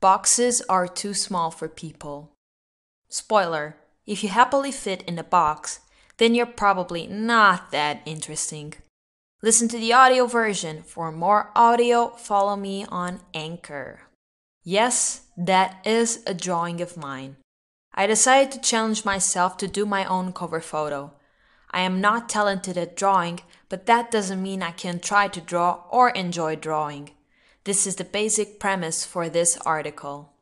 Boxes are too small for people. Spoiler if you happily fit in a box, then you're probably not that interesting. Listen to the audio version. For more audio, follow me on Anchor. Yes, that is a drawing of mine. I decided to challenge myself to do my own cover photo. I am not talented at drawing, but that doesn't mean I can't try to draw or enjoy drawing. This is the basic premise for this article.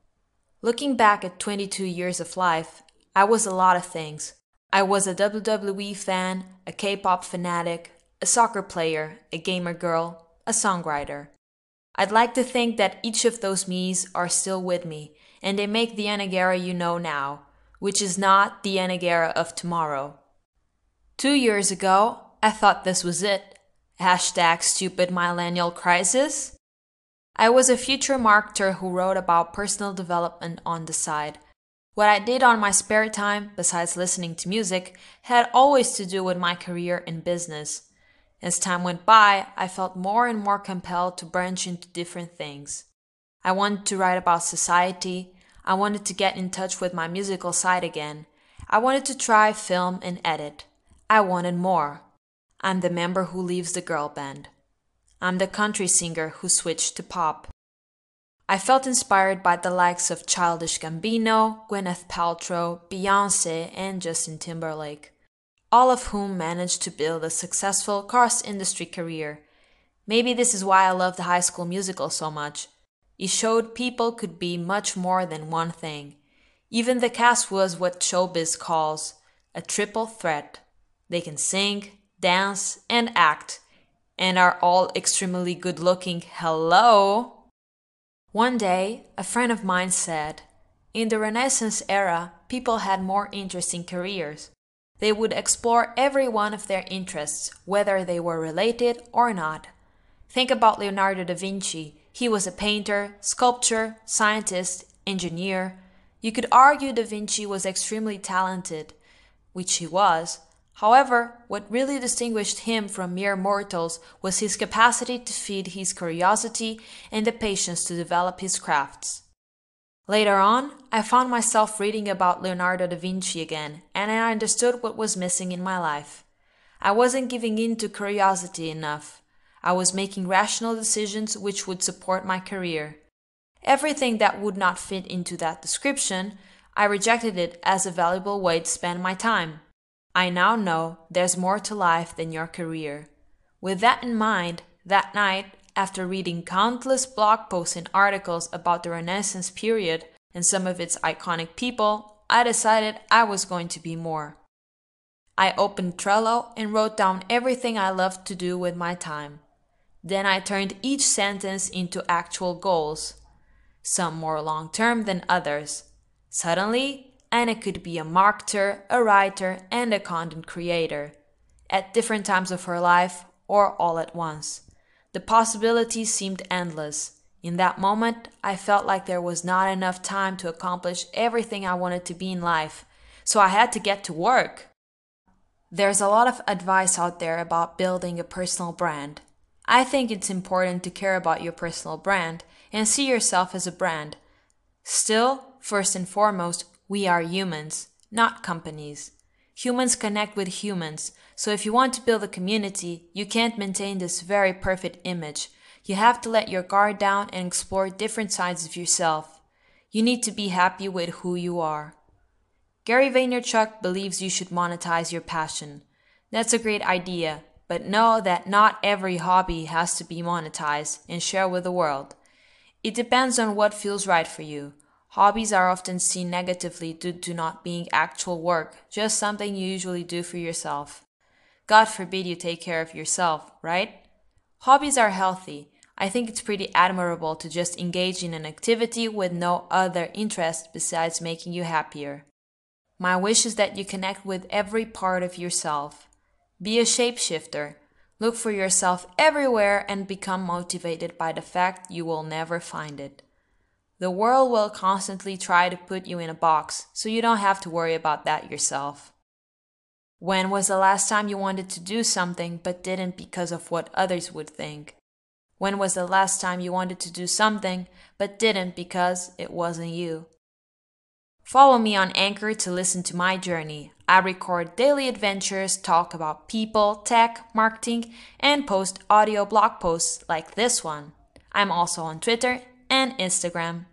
Looking back at 22 years of life, I was a lot of things. I was a WWE fan, a K pop fanatic, a soccer player, a gamer girl, a songwriter. I'd like to think that each of those me's are still with me, and they make the Ana Guerra you know now, which is not the Ana Guerra of tomorrow. Two years ago, I thought this was it. Hashtag stupid millennial crisis. I was a future marketer who wrote about personal development on the side. What I did on my spare time, besides listening to music, had always to do with my career in business. As time went by, I felt more and more compelled to branch into different things. I wanted to write about society. I wanted to get in touch with my musical side again. I wanted to try film and edit. I wanted more. I'm the member who leaves the girl band. I'm the country singer who switched to pop. I felt inspired by the likes of Childish Gambino, Gwyneth Paltrow, Beyonce, and Justin Timberlake, all of whom managed to build a successful cross industry career. Maybe this is why I love the high school musical so much. It showed people could be much more than one thing. Even the cast was what showbiz calls a triple threat. They can sing, dance, and act, and are all extremely good looking. Hello! One day, a friend of mine said, In the Renaissance era, people had more interesting careers. They would explore every one of their interests, whether they were related or not. Think about Leonardo da Vinci. He was a painter, sculptor, scientist, engineer. You could argue da Vinci was extremely talented, which he was, However, what really distinguished him from mere mortals was his capacity to feed his curiosity and the patience to develop his crafts. Later on, I found myself reading about Leonardo da Vinci again, and I understood what was missing in my life. I wasn't giving in to curiosity enough. I was making rational decisions which would support my career. Everything that would not fit into that description, I rejected it as a valuable way to spend my time. I now know there's more to life than your career. With that in mind, that night, after reading countless blog posts and articles about the Renaissance period and some of its iconic people, I decided I was going to be more. I opened Trello and wrote down everything I loved to do with my time. Then I turned each sentence into actual goals, some more long term than others. Suddenly, Ana could be a marketer, a writer, and a content creator at different times of her life or all at once. The possibilities seemed endless. In that moment, I felt like there was not enough time to accomplish everything I wanted to be in life, so I had to get to work. There's a lot of advice out there about building a personal brand. I think it's important to care about your personal brand and see yourself as a brand. Still, first and foremost, we are humans, not companies. Humans connect with humans, so if you want to build a community, you can't maintain this very perfect image. You have to let your guard down and explore different sides of yourself. You need to be happy with who you are. Gary Vaynerchuk believes you should monetize your passion. That's a great idea, but know that not every hobby has to be monetized and share with the world. It depends on what feels right for you. Hobbies are often seen negatively due to not being actual work, just something you usually do for yourself. God forbid you take care of yourself, right? Hobbies are healthy. I think it's pretty admirable to just engage in an activity with no other interest besides making you happier. My wish is that you connect with every part of yourself. Be a shapeshifter. Look for yourself everywhere and become motivated by the fact you will never find it. The world will constantly try to put you in a box, so you don't have to worry about that yourself. When was the last time you wanted to do something but didn't because of what others would think? When was the last time you wanted to do something but didn't because it wasn't you? Follow me on Anchor to listen to my journey. I record daily adventures, talk about people, tech, marketing, and post audio blog posts like this one. I'm also on Twitter and Instagram.